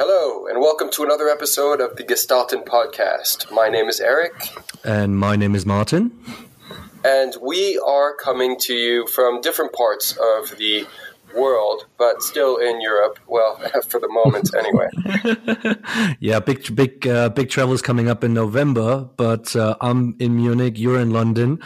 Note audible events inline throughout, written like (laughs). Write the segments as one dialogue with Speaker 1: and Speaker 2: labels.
Speaker 1: Hello, and welcome to another episode of the Gestalten Podcast. My name is Eric.
Speaker 2: And my name is Martin.
Speaker 1: And we are coming to you from different parts of the world, but still in Europe. Well, (laughs) for the moment, (laughs) anyway. (laughs)
Speaker 2: yeah, big, big, uh, big travels coming up in November. But uh, I'm in Munich. You're in London,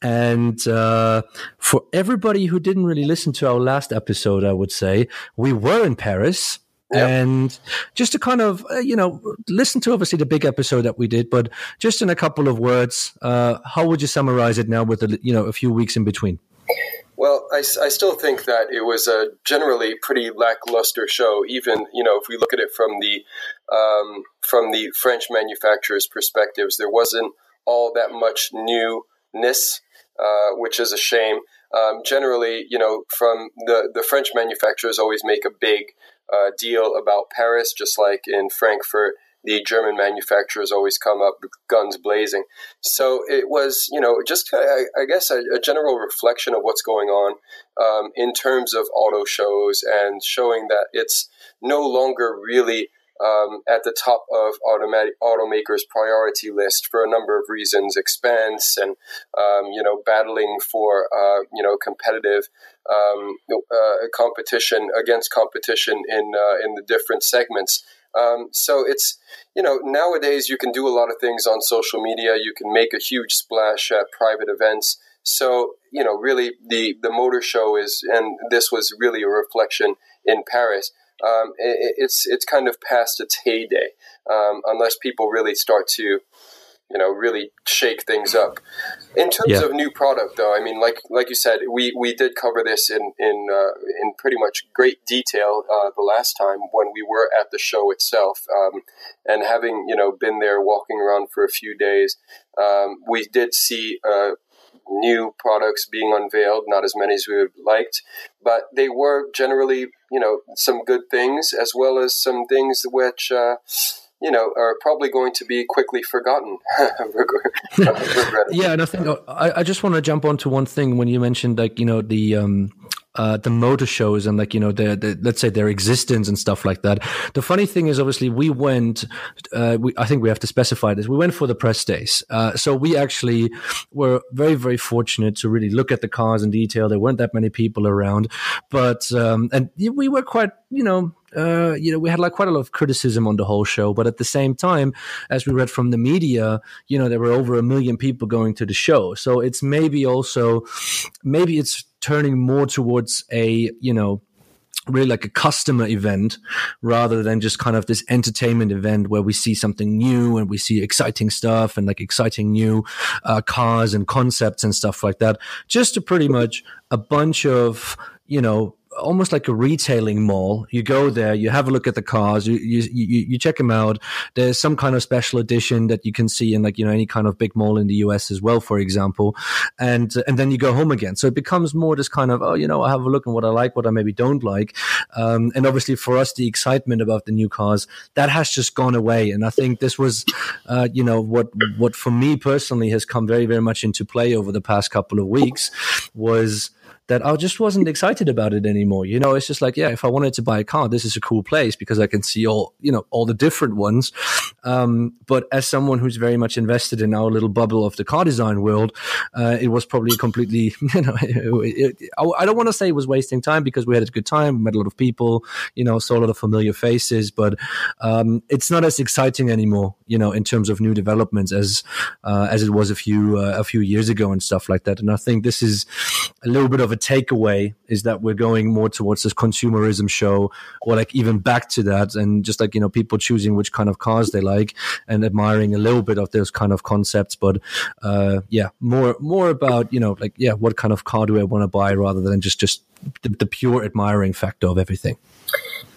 Speaker 2: and uh, for everybody who didn't really listen to our last episode, I would say we were in Paris. Yep. And just to kind of, uh, you know, listen to obviously the big episode that we did, but just in a couple of words, uh, how would you summarize it now with, a, you know, a few weeks in between?
Speaker 1: Well, I, I still think that it was a generally pretty lackluster show. Even you know, if we look at it from the um, from the French manufacturers' perspectives, there wasn't all that much newness, uh, which is a shame. Um, generally, you know, from the the French manufacturers always make a big uh, deal about Paris, just like in Frankfurt, the German manufacturers always come up guns blazing. So it was, you know, just I, I guess a, a, general reflection of what's going on um, in terms of auto shows and showing that it's no longer really um, at the top of automatic automakers' priority list for a number of reasons: expense and um, you know battling for uh, you know competitive um, uh, competition against competition in uh, in the different segments. Um, so it's you know nowadays you can do a lot of things on social media. You can make a huge splash at private events. So you know really the the motor show is, and this was really a reflection in Paris um, it, it's it's kind of past its heyday um, unless people really start to you know really shake things up. In terms yeah. of new product, though, I mean, like like you said, we, we did cover this in in uh, in pretty much great detail uh, the last time when we were at the show itself, um, and having you know been there walking around for a few days, um, we did see. Uh, new products being unveiled, not as many as we would have liked, but they were generally, you know, some good things as well as some things which, uh, you know, are probably going to be quickly forgotten. (laughs)
Speaker 2: yeah, and I think I, I just want to jump onto one thing when you mentioned like you know the um, uh, the motor shows and like you know the, the, let's say their existence and stuff like that. The funny thing is, obviously, we went. Uh, we, I think we have to specify this. We went for the press days, uh, so we actually were very very fortunate to really look at the cars in detail. There weren't that many people around, but um, and we were quite you know uh, you know, we had like quite a lot of criticism on the whole show, but at the same time, as we read from the media, you know, there were over a million people going to the show. So it's maybe also, maybe it's turning more towards a, you know, really like a customer event rather than just kind of this entertainment event where we see something new and we see exciting stuff and like exciting new uh, cars and concepts and stuff like that. Just to pretty much a bunch of, you know, almost like a retailing mall. You go there, you have a look at the cars, you, you, you, check them out. There's some kind of special edition that you can see in like, you know, any kind of big mall in the US as well, for example. And, and then you go home again. So it becomes more this kind of, oh, you know, I have a look at what I like, what I maybe don't like. Um, and obviously for us, the excitement about the new cars, that has just gone away. And I think this was, uh, you know, what, what for me personally has come very, very much into play over the past couple of weeks was, that I just wasn't excited about it anymore. You know, it's just like, yeah, if I wanted to buy a car, this is a cool place because I can see all, you know, all the different ones. Um, but as someone who's very much invested in our little bubble of the car design world, uh, it was probably completely, (laughs) you know, it, it, I don't want to say it was wasting time because we had a good time, we met a lot of people, you know, saw a lot of familiar faces, but um, it's not as exciting anymore, you know, in terms of new developments as uh, as it was a few uh, a few years ago and stuff like that. And I think this is a little bit of a takeaway is that we're going more towards this consumerism show or like even back to that and just like you know people choosing which kind of cars they like and admiring a little bit of those kind of concepts. But uh yeah more more about you know like yeah what kind of car do i want to buy rather than just just the, the pure admiring factor of everything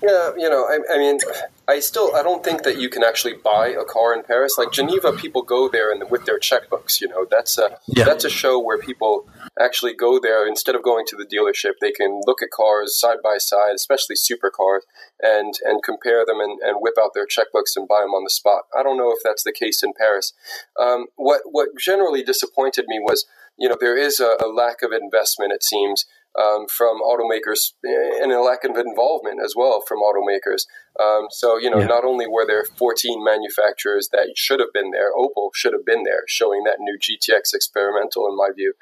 Speaker 1: yeah, you know, I, I, mean, I still I don't think that you can actually buy a car in Paris. Like Geneva, people go there and with their checkbooks. You know, that's a yeah. that's a show where people actually go there instead of going to the dealership. They can look at cars side by side, especially supercars, and and compare them and, and whip out their checkbooks and buy them on the spot. I don't know if that's the case in Paris. Um, what what generally disappointed me was you know there is a, a lack of investment. It seems um, from automakers and a lack of involvement as well from automakers. Um, so, you know, yeah. not only were there 14 manufacturers that should have been there, Opel should have been there, showing that new GTX experimental, in my view,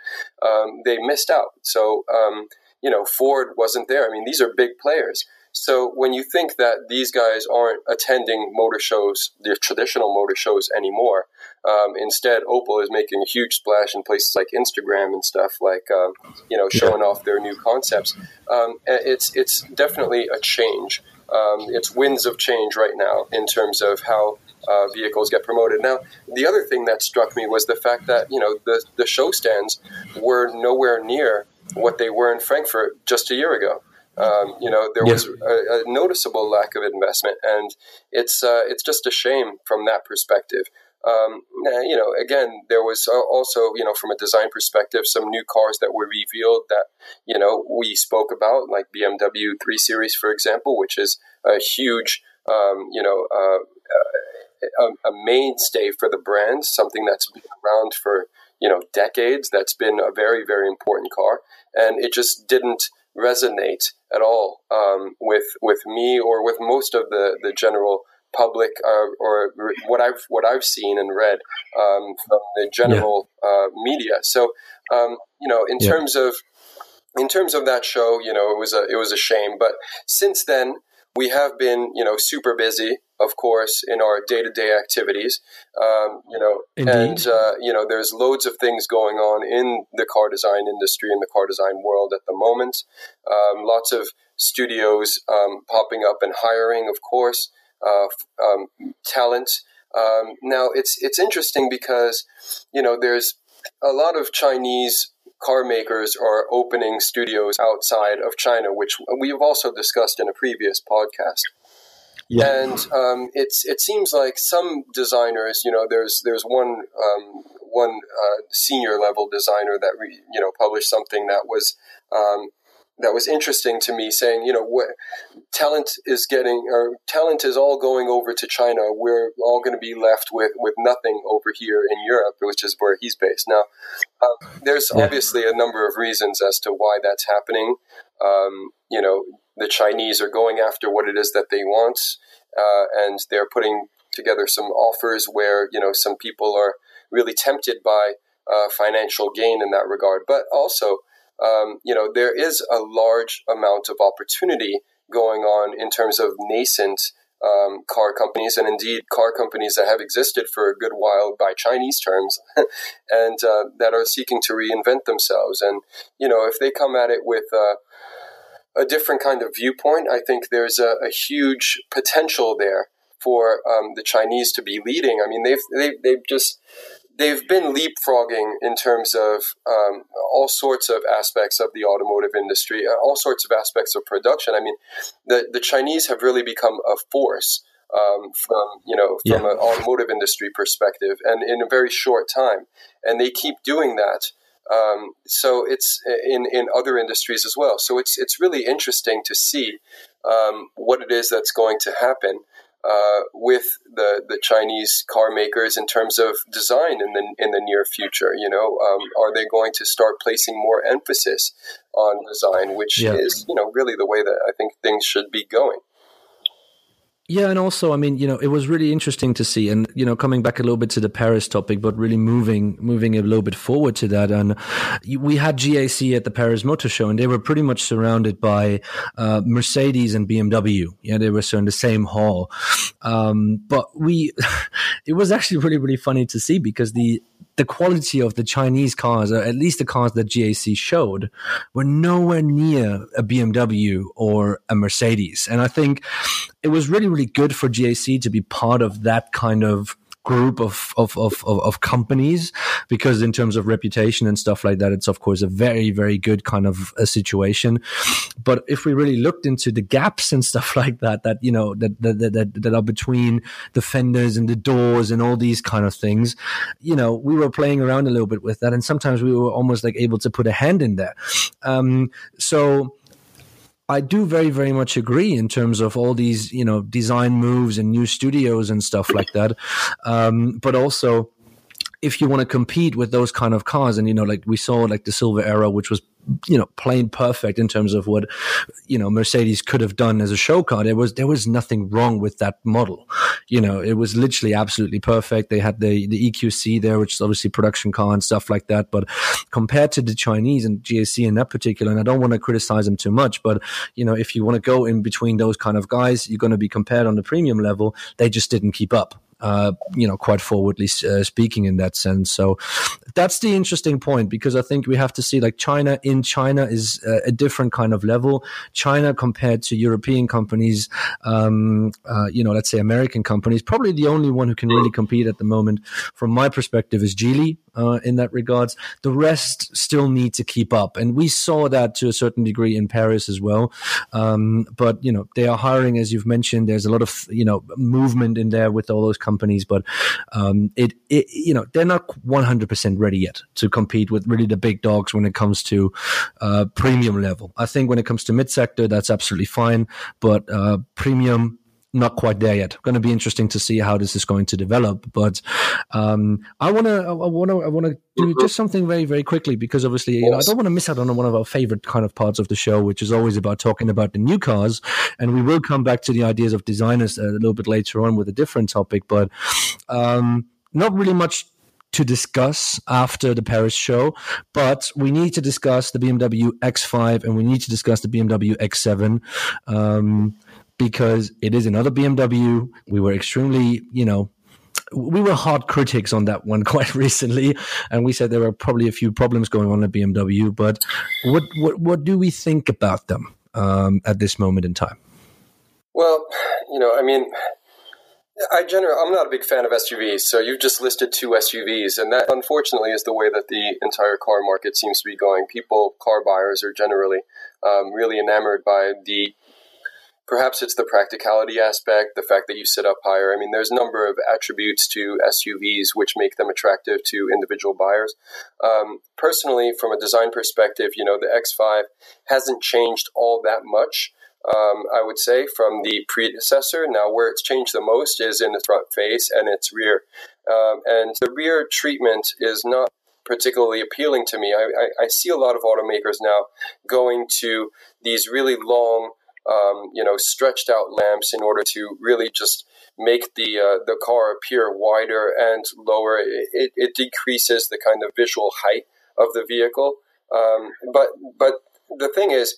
Speaker 1: um, they missed out. So, um, you know, Ford wasn't there. I mean, these are big players. So when you think that these guys aren't attending motor shows, the traditional motor shows anymore, um, instead Opel is making a huge splash in places like Instagram and stuff, like um, you know, showing off their new concepts. Um, it's it's definitely a change. Um, it's winds of change right now in terms of how uh, vehicles get promoted. Now, the other thing that struck me was the fact that you know the the show stands were nowhere near what they were in Frankfurt just a year ago. Um, you know, there was a, a, noticeable lack of investment, and it's uh, it's just a shame from that perspective. Um, you know, again, there was also, you know, from a design perspective, some new cars that were revealed that, you know, we spoke about, like BMW 3 Series, for example, which is a huge, um, you know, uh, a, a, mainstay for the brand, something that's been around for, you know, decades. That's been a very, very important car. And it just didn't resonate at all um, with with me or with most of the the general public uh, or what I've what I've seen and read um, from the general yeah. uh, media. So um, you know, in yeah. terms of in terms of that show, you know, it was a it was a shame. But since then, we have been, you know, super busy, of course, in our day to day activities. Um, you know, Indeed. and uh, you know, there's loads of things going on in the car design industry in the car design world at the moment. Um, lots of studios um, popping up and hiring, of course, uh, um, talent. Um, now, it's it's interesting because you know there's a lot of Chinese car makers are opening studios outside of China, which we've also discussed in a previous podcast. Yeah. And um, it's it seems like some designers, you know, there's there's one um, one uh, senior level designer that re, you know published something that was um, that was interesting to me, saying, you know, what talent is getting, or talent is all going over to China. We're all going to be left with, with nothing over here in Europe, which is where he's based. Now, uh, there's yeah. obviously a number of reasons as to why that's happening. Um, you know, the Chinese are going after what it is that they want, uh, and they're putting together some offers where, you know, some people are really tempted by uh, financial gain in that regard. But also, um, you know, there is a large amount of opportunity going on in terms of nascent um, car companies, and indeed car companies that have existed for a good while by Chinese terms, (laughs) and uh, that are seeking to reinvent themselves. And you know, if they come at it with uh, a different kind of viewpoint, I think there's a, a huge potential there for um, the Chinese to be leading. I mean, they've they've, they've just they've been leapfrogging in terms of um, all sorts of aspects of the automotive industry, uh, all sorts of aspects of production. I mean, the the Chinese have really become a force. Um, from you know from yeah. an automotive industry perspective, and in a very short time, and they keep doing that. Um, so it's in in other industries as well. So it's it's really interesting to see um, what it is that's going to happen uh, with the, the Chinese car makers in terms of design in the in the near future? You know, um, are they going to start placing more emphasis on design, which yeah. is you know really the way that I think things should be going?
Speaker 2: Yeah, and also, I mean, you know, it was really interesting to see, and you know, coming back a little bit to the Paris topic, but really moving moving a little bit forward to that. And we had GAC at the Paris Motor Show, and they were pretty much surrounded by uh, Mercedes and BMW. Yeah, they were so in the same hall. Um, but we, (laughs) it was actually really really funny to see because the the quality of the Chinese cars, or at least the cars that GAC showed, were nowhere near a BMW or a Mercedes. And I think it was really, really good for GAC to be part of that kind of group of, of, of, of, companies because in terms of reputation and stuff like that, it's of course a very, very good kind of a situation. But if we really looked into the gaps and (laughs) stuff like that, that, you know, that, that, that, that are between the fenders and the doors and all these kind of things, you know, we were playing around a little bit with that. And sometimes we were almost like able to put a hand in there. Um, so, I do very, very much agree in terms of all these, you know, design moves and new studios and stuff like that. Um, but also, if you want to compete with those kind of cars, and you know, like we saw like the Silver Arrow, which was you know plain perfect in terms of what you know Mercedes could have done as a show car. There was there was nothing wrong with that model. You know, it was literally absolutely perfect. They had the the EQC there, which is obviously production car and stuff like that. But compared to the Chinese and GAC in that particular, and I don't want to criticize them too much, but you know, if you want to go in between those kind of guys, you're going to be compared on the premium level. They just didn't keep up you know, quite forwardly uh, speaking in that sense. So that's the interesting point because I think we have to see like China in China is a, a different kind of level. China compared to European companies, um, uh, you know, let's say American companies, probably the only one who can really compete at the moment, from my perspective, is Geely uh, in that regards. The rest still need to keep up, and we saw that to a certain degree in Paris as well. Um, but you know, they are hiring, as you've mentioned. There's a lot of you know movement in there with all those companies, but um, it, it you know they're not 100 percent ready yet to compete with really the big dogs when it comes to uh, premium level. I think when it comes to mid sector, that's absolutely fine, but uh, premium not quite there yet. Going to be interesting to see how this is going to develop. But um, I want to, I want to, I want to do mm-hmm. just something very, very quickly because obviously, you know, I don't want to miss out on one of our favorite kind of parts of the show, which is always about talking about the new cars. And we will come back to the ideas of designers a little bit later on with a different topic, but um, not really much to discuss after the Paris show, but we need to discuss the BMW X5 and we need to discuss the BMW X7. Um, because it is another BMW. We were extremely, you know, we were hard critics on that one (laughs) quite recently, and we said there were probably a few problems going on at BMW. But what what what do we think about them um, at this moment in time?
Speaker 1: Well, you know, I mean, I generally I'm not a big fan of SUVs. So you've just listed two SUVs, and that unfortunately is the way that the entire car market seems to be going. People, car buyers, are generally um, really enamored by the Perhaps it's the practicality aspect, the fact that you sit up higher. I mean, there's a number of attributes to SUVs which make them attractive to individual buyers. Um, personally, from a design perspective, you know, the X5 hasn't changed all that much. Um, I would say, from the predecessor. Now, where it's changed the most is in the front face and its rear. Um, and the rear treatment is not particularly appealing to me. I, I, I, see a lot of automakers now going to these really long um, you know, stretched out lamps in order to really just make the uh, the car appear wider and lower. It, it decreases the kind of visual height of the vehicle. Um, but but the thing is,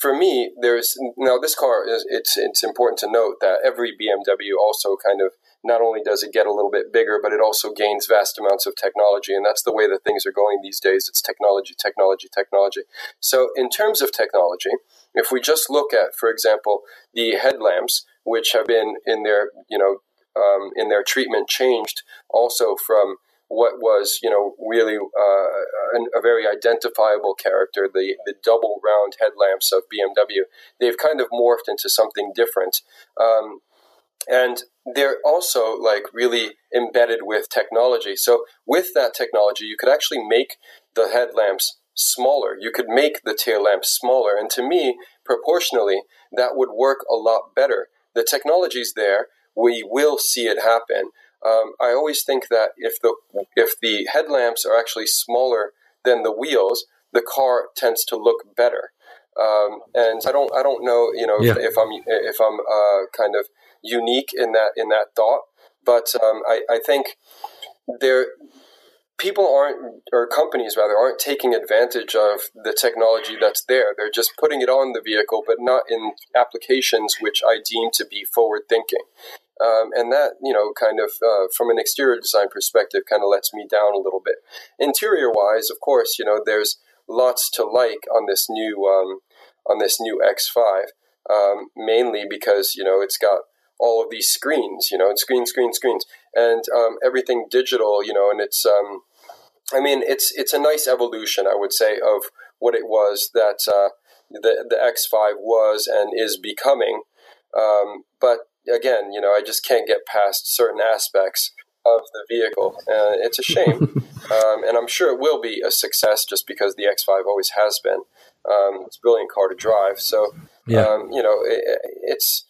Speaker 1: for me, there's now this car is it's it's important to note that every BMW also kind of not only does it get a little bit bigger, but it also gains vast amounts of technology. And that's the way that things are going these days. It's technology, technology, technology. So, in terms of technology, if we just look at, for example, the headlamps, which have been in their, you know, um, in their treatment changed also from what was, you know, really uh, a very identifiable character, the, the double round headlamps of BMW. They've kind of morphed into something different. Um, and they're also like really embedded with technology. So with that technology, you could actually make the headlamps smaller. You could make the tail lamp smaller. And to me, proportionally, that would work a lot better. The technology's there. We will see it happen. Um, I always think that if the if the headlamps are actually smaller than the wheels, the car tends to look better. Um, and I don't I don't know you know yeah. if, if, I'm if I'm uh, kind of unique in that in that thought. But um, I, I think there people aren't or companies rather aren't taking advantage of the technology that's there. They're just putting it on the vehicle but not in applications which i deem to be forward thinking um, and that you know kind of uh, from an exterior design perspective kind of lets me down a little bit. Interior wise of course you know there's lots to like on this new um, on this new x5 um, mainly because you know it's got all of these screens, you know, and screen, screen, screens, and um, everything digital, you know, and it's, um, I mean, it's it's a nice evolution, I would say, of what it was that uh, the the X5 was and is becoming. Um, but again, you know, I just can't get past certain aspects of the vehicle. Uh, it's a shame, (laughs) um, and I'm sure it will be a success just because the X5 always has been. Um, it's a brilliant car to drive. So, yeah. Um, you know, it, it's.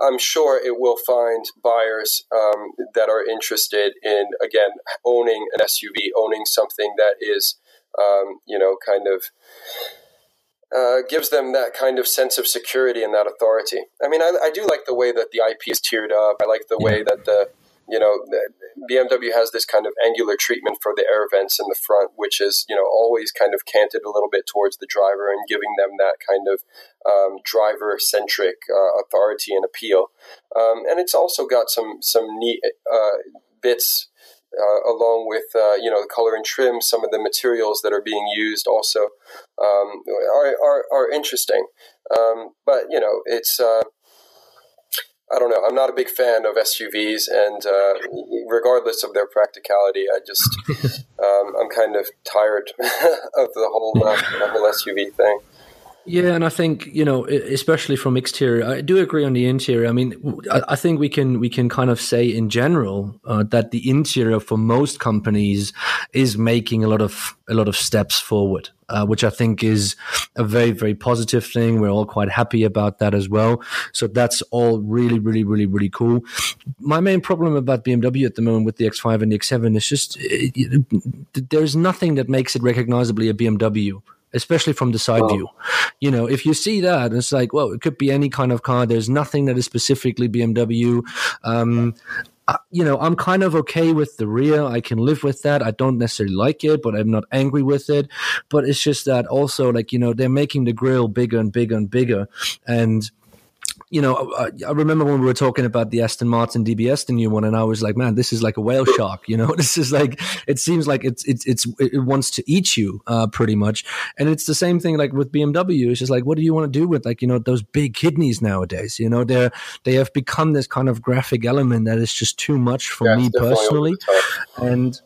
Speaker 1: I'm sure it will find buyers um, that are interested in again owning an SUV, owning something that is, um, you know, kind of. Uh, gives them that kind of sense of security and that authority. I mean, I, I, do like the way that the IP is tiered up. I like the way that the you know, BMW has this kind of angular treatment for the air vents in the front, which is, you know, always kind of canted a little bit towards the driver and giving them that kind of um, driver centric uh, authority and appeal. Um, and it's also got some, some neat uh, bits uh, along with uh, you know the color and trim, some of the materials that are being used also um, are, are, are interesting. Um, but you know it's uh, I don't know. I'm not a big fan of SUVs, and uh, regardless of their practicality, I just (laughs) um, I'm kind of tired (laughs) of the whole uh, the whole SUV thing.
Speaker 2: Yeah, and I think you know, especially from exterior, I do agree on the interior. I mean, I, think we can we can kind of say in general uh, that the interior for most companies is making a lot of a lot of steps forward, uh, which I think is a very very positive thing. We're all quite happy about that as well. So that's all really really really really cool. My main problem about BMW at the moment with the X5 and the X7 is just it, there's nothing that makes it recognizably a BMW especially from the side view. You know, if you see that, it's like, well, it could be any kind of car. There's nothing that is specifically BMW. Um, you know, I'm kind of okay with the rear. I can live with that. I don't necessarily like it, but I'm not angry with it. But it's just that also, like, you know, they're making the grill bigger and bigger and bigger. And you know, I, I, remember when we were talking about the Aston Martin DBS, the new one, and I was like, man, this is like a whale shark. You know, (laughs) this is like, it seems like it's it's it's it wants to eat you, uh, pretty much. And it's the same thing like with BMW. It's just like, what do you want to do with like you know those big kidneys nowadays? You know, they're they have become this kind of graphic element that is just too much for me personally, and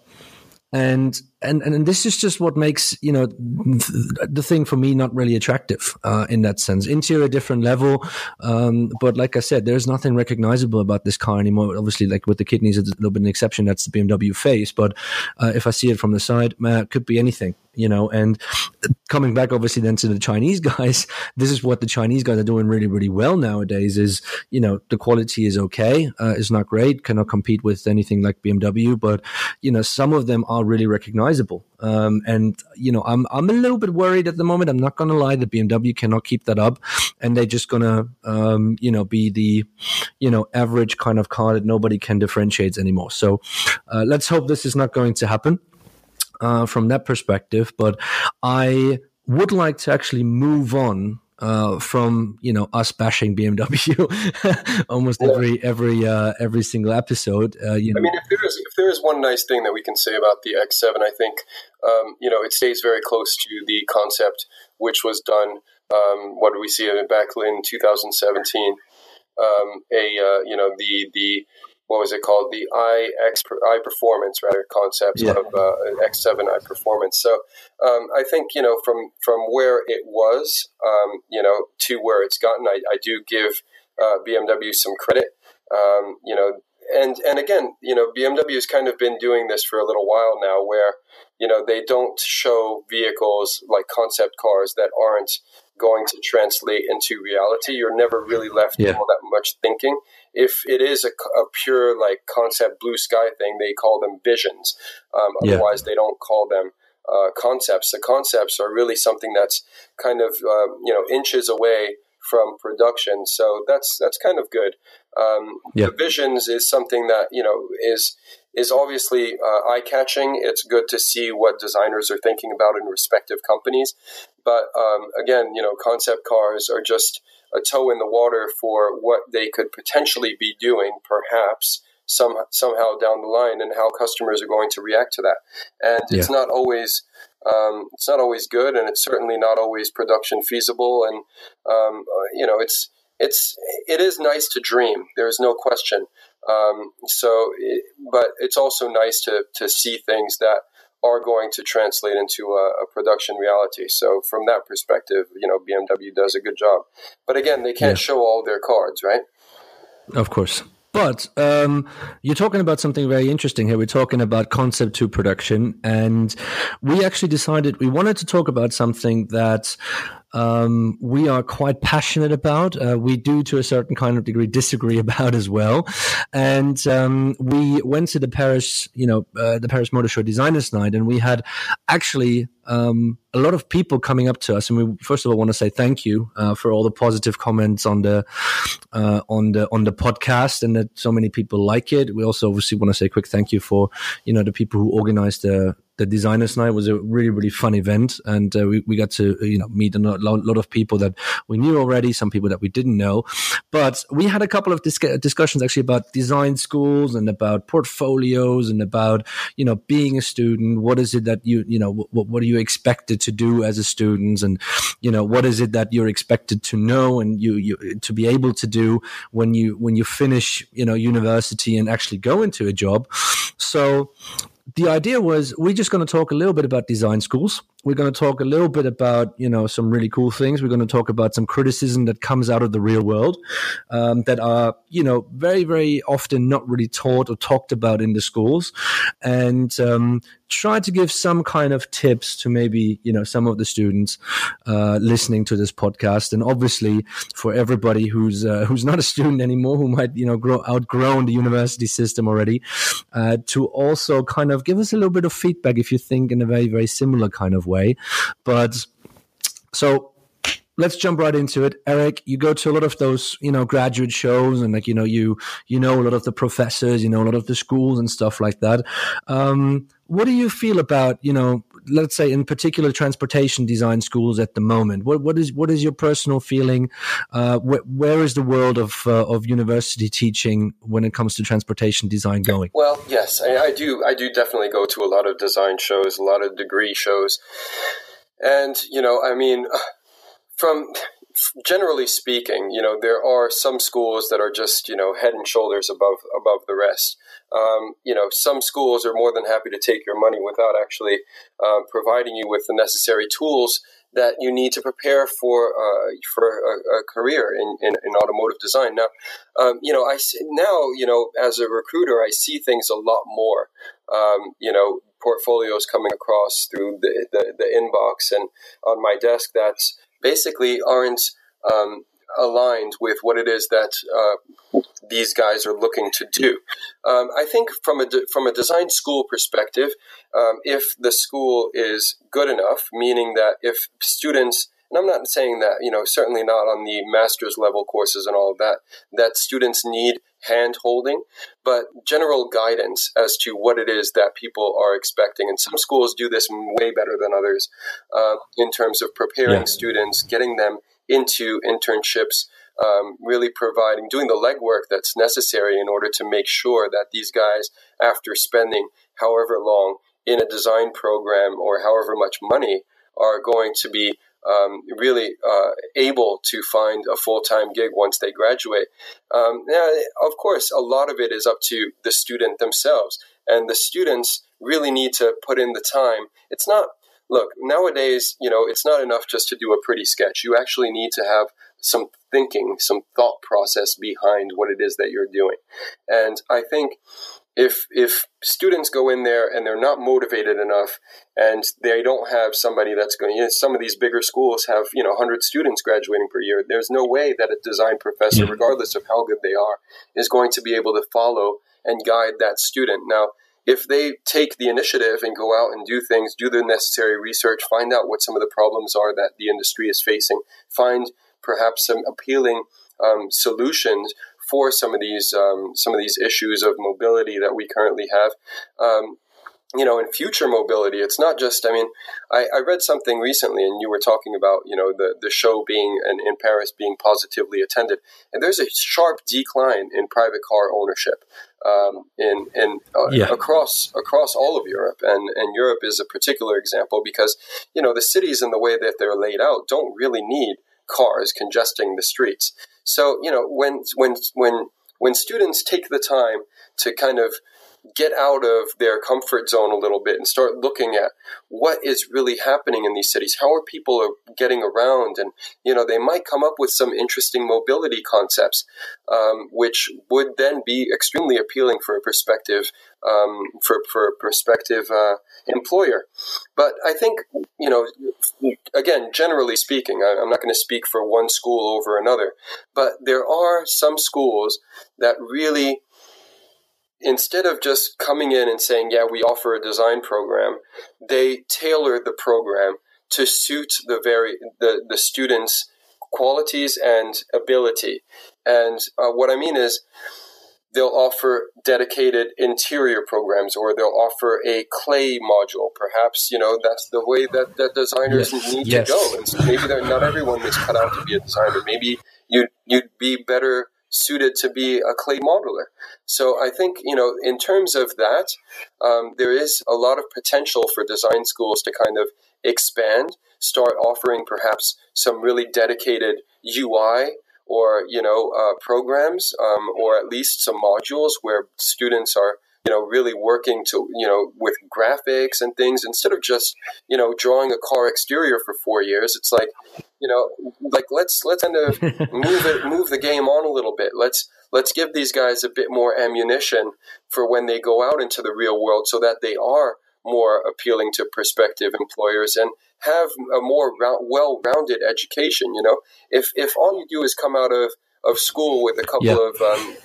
Speaker 2: and and and this is just what makes you know the thing for me not really attractive uh, in that sense. Interior different level, um, but like I said, there's nothing recognizable about this car anymore. Obviously, like with the kidneys, it's a little bit an exception. That's the BMW face, but uh, if I see it from the side, man, it could be anything, you know. And coming back, obviously, then to the Chinese (laughs) guys, this is what the Chinese guys are doing really, really well nowadays. Is you know the quality is okay, uh, it's not great, cannot compete with anything like BMW, but you know some of them are really recognizable recognizable. Um, and you know, I'm I'm a little bit worried at the moment. I'm not going to lie. The BMW cannot keep that up, and they're just going to um, you know be the you know average kind of car that nobody can differentiate anymore. So uh, let's hope this is not going to happen. Uh, from that perspective, but I would like to actually move on uh, from you know us bashing BMW (laughs) almost yeah. every every uh, every single episode. Uh, you know.
Speaker 1: I mean, if there is if there is one nice thing that we can say about the X7, I think um, you know it stays very close to the concept which was done. Um, what do we see back in 2017? Um, a uh, you know the the what was it called? The i x i performance rather concept yeah. of uh, X7 i performance. So um, I think you know from from where it was, um, you know, to where it's gotten, I, I do give uh, BMW some credit. Um, you know, and and again, you know, BMW has kind of been doing this for a little while now, where you know they don't show vehicles like concept cars that aren't going to translate into reality. You're never really left yeah. all that much thinking if it is a, a, pure like concept blue sky thing, they call them visions. Um, otherwise, yeah. they don't call them uh, concepts. The concepts are really something that's kind of uh, you know inches away from production. So that's that's kind of good. Um, yeah. The visions is something that you know is is obviously uh, eye catching. It's good to see what designers are thinking about in respective companies. But um, again, you know, concept cars are just a toe in the water for what they could potentially be doing, perhaps some somehow down the line, and how customers are going to react to that. And yeah. it's not always um, it's not always good, and it's certainly not always production feasible. And um, you know, it's it's it is nice to dream. There is no question. Um, so, it, but it's also nice to to see things that are going to translate into a, a, production reality. So from that perspective, you know, BMW does a good job. But again, they can't yeah. show all their cards, right?
Speaker 2: Of course. But um, you're talking about something very interesting here. We're talking about concept to production, and we actually decided we wanted to talk about something that um, we are quite passionate about. Uh, we do, to a certain kind of degree, disagree (laughs) about as well. And um, we went to the Paris, you know, uh, the Paris Motor Show Designers Night, and we had actually um, a lot of people coming up to us, and we first of all want to say thank you uh, for all the positive comments on the uh, on the on the podcast, and that so many people like it. We also obviously want to say a quick thank you for you know the people who organized the the designers night was a really really fun event. And uh, we, we got to you know meet a lot, of people that we knew already some people that we didn't know. But we had a couple of dis- discussions actually about design schools and about portfolios and about you know being a student. What is it that you you know what, what are you expected to do as a student? And you know what is it that you're expected to know and you, you to be able to do when you when you finish you know university and actually go into a job? So the idea was we're just going to talk a little bit about design schools. We're going to talk a little bit about you know some really cool things. We're going to talk about some criticism that comes out of the real world um, that are you know very very often not really taught or talked about in the schools, and um, try to give some kind of tips to maybe you know some of the students uh, listening to this podcast, and obviously for everybody who's uh, who's not a student anymore, who might you know grow outgrown the university system already, uh, to also kind of give us a little bit of feedback if you think in a very very similar kind of way, but so let's jump right into it. Eric, you go to a lot of those, you know, graduate shows and like, you know, you, you know, a lot of the professors, you know, a lot of the schools and stuff like that. Um, what do you feel about, you know, let's say in particular transportation design schools at the moment? What, what is, what is your personal feeling? Uh, wh- where is the world of, uh, of university teaching when it comes to transportation design going?
Speaker 1: Well, yes, I, I do. I do definitely go to a lot of design shows, a lot of degree shows. And, you know, I mean, (sighs) from generally speaking, you know, there are some schools that are just, you know, head and shoulders above above the rest. Um, you know, some schools are more than happy to take your money without actually uh, providing you with the necessary tools that you need to prepare for uh, for a, a career in, in, in, automotive design. Now, um, you know, I now you know as a recruiter, I see things a lot more. Um, you know, portfolios coming across through the, the, the inbox and on my desk that's basically aren't um, aligned with what it is that uh, these guys are looking to do. Um, I think from a de- from a design school perspective, um, if the school is good enough, meaning that if students and I'm not saying that, you know, certainly not on the master's level courses and all of that, that students need hand holding, but general guidance as to what it is that people are expecting. And some schools do this way better than others uh, in terms of preparing yeah. students, getting them into internships, um, really providing, doing the legwork that's necessary in order to make sure that these guys, after spending however long in a design program or however much money, are going to be um, really uh, able to find a full time gig once they graduate. Um, now, of course, a lot of it is up to the student themselves, and the students really need to put in the time. It's not look nowadays. You know, it's not enough just to do a pretty sketch. You actually need to have some thinking, some thought process behind what it is that you're doing, and I think if if students go in there and they're not motivated enough and they don't have somebody that's going to you know, some of these bigger schools have you know 100 students graduating per year there's no way that a design professor mm-hmm. regardless of how good they are is going to be able to follow and guide that student now if they take the initiative and go out and do things do the necessary research find out what some of the problems are that the industry is facing find perhaps some appealing um, solutions for some of these um, some of these issues of mobility that we currently have. Um, you know, in future mobility, it's not just. I mean, I, I, read something recently, and you were talking about you know the the show being in, in Paris being positively attended, and there's a sharp decline in private car ownership um, in in uh, yeah. across across all of Europe, and and Europe is a particular example because you know the cities and the way that they're laid out don't really need cars congesting the streets. So you know when when when when students take the time to kind of get out of their comfort zone a little bit and start looking at what is really happening in these cities. How are people getting around? And, you know, they might come up with some interesting mobility concepts, um, which would then be extremely appealing for a perspective, um, for, for a prospective uh, employer. But I think, you know, again, generally speaking, I'm not going to speak for one school over another, but there are some schools that really instead of just coming in and saying, yeah, we offer a design program, they tailor the program to suit the very the, the students' qualities and ability. And uh, what I mean is they'll offer dedicated interior programs or they'll offer a clay module. Perhaps, you know, that's the way that, that designers yes. need yes. to go. And so maybe not everyone is cut out to be a designer. Maybe you'd, you'd be better suited to be a clay modeler. So I think, you know, in terms of that, um, there is a lot of potential for design schools to kind of expand, start offering perhaps some really dedicated UI or, you know, uh, programs um, or at least some modules where students are you know, really working to, you know, with graphics and things instead of just, you know, drawing a car exterior for four years. It's like, you know, like let's let's kind of (laughs) move it, move the game on a little bit. Let's let's give these guys a bit more ammunition for when they go out into the real world, so that they are more appealing to prospective employers and have a more well-rounded education. You know, if if all you do is come out of of school with a couple yeah. of um,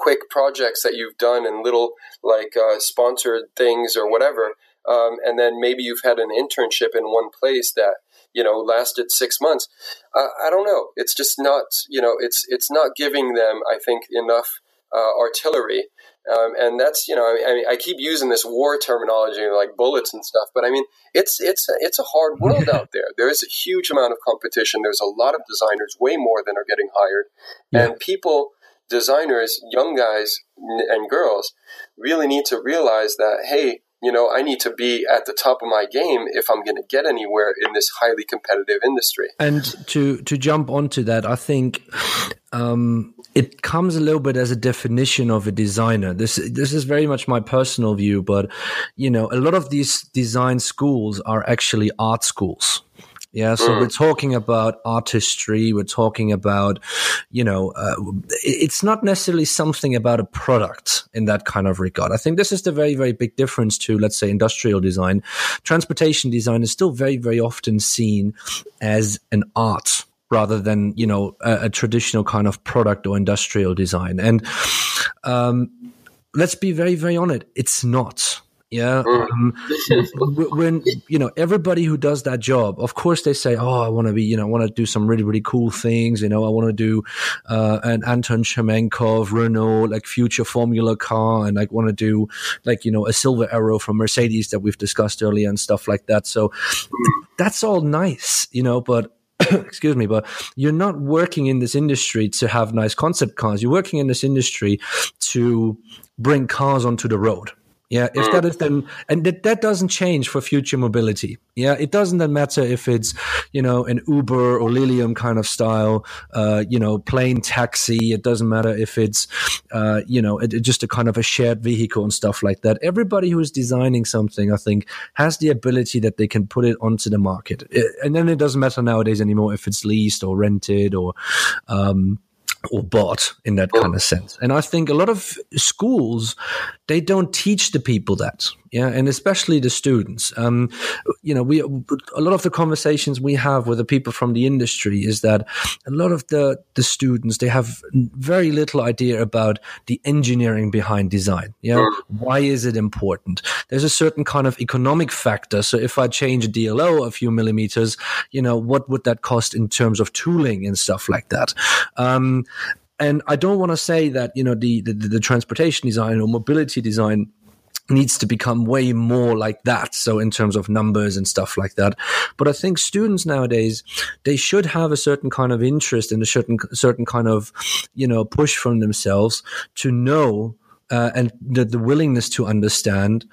Speaker 1: quick projects that you've done and little like uh, sponsored things or whatever. Um, and then maybe you've had an internship in one place that you know lasted six months. Uh, I don't know. It's just not you know it's it's not giving them I think enough uh, artillery. Um, and that's you know I, mean I keep using this war terminology like bullets and stuff, but I mean it's it's it's a hard (laughs) world out there. There is a huge amount of competition. There's a lot of designers, way more than are getting hired, yeah. and people designers, young guys and girls, really need to realize that, hey, you know, I need to be at the top of my game if I'm going to get anywhere in this highly competitive industry.
Speaker 2: And to to jump onto that, I think um, it comes a little bit as a definition of a designer. This this is very much my personal view, but you know, a lot of these design schools are actually art schools. Yeah, so mm. we're talking about artistry. We're talking about, you know, uh, it's not necessarily something about a product in that kind of regard. I think this is the very, very big difference to, let's say, industrial design. Transportation design is still very, very often seen as an art rather than, you know, a, a traditional kind of product or industrial design. And um, let's be very, very honest. It's not yeah. Mm. Um, when, you know, everybody who does that job, of course they say, Oh, I want to be, you know, I want to do some really, really cool things. You know, I want to do, uh, an Anton Chemenkov Renault, like future Formula car. And I want to do like, you know, a silver arrow from Mercedes that we've discussed earlier and stuff like that. So that's all nice, you know, but (coughs) excuse me, but you're not working in this industry to have nice concept cars. You're working in this industry to bring cars onto the road. Yeah, if that is then, and that, that doesn't change for future mobility. Yeah, it doesn't then matter if it's, you know, an Uber or Lilium kind of style, uh, you know, plane taxi. It doesn't matter if it's, uh, you know, it, it just a kind of a shared vehicle and stuff like that. Everybody who is designing something, I think, has the ability that they can put it onto the market. It, and then it doesn't matter nowadays anymore if it's leased or rented or, um, or bought in that kind of sense. And I think a lot of schools they don't teach the people that yeah and especially the students. Um, you know we a lot of the conversations we have with the people from the industry is that a lot of the the students they have very little idea about the engineering behind design. Yeah mm. why is it important? There's a certain kind of economic factor. So if i change a dlo a few millimeters you know what would that cost in terms of tooling and stuff like that? Um, and I don't want to say that you know the, the, the transportation design or mobility design needs to become way more like that. So in terms of numbers and stuff like that. But I think students nowadays, they should have a certain kind of interest and a certain, certain kind of, you know, push from themselves to know uh, and the, the, willingness to understand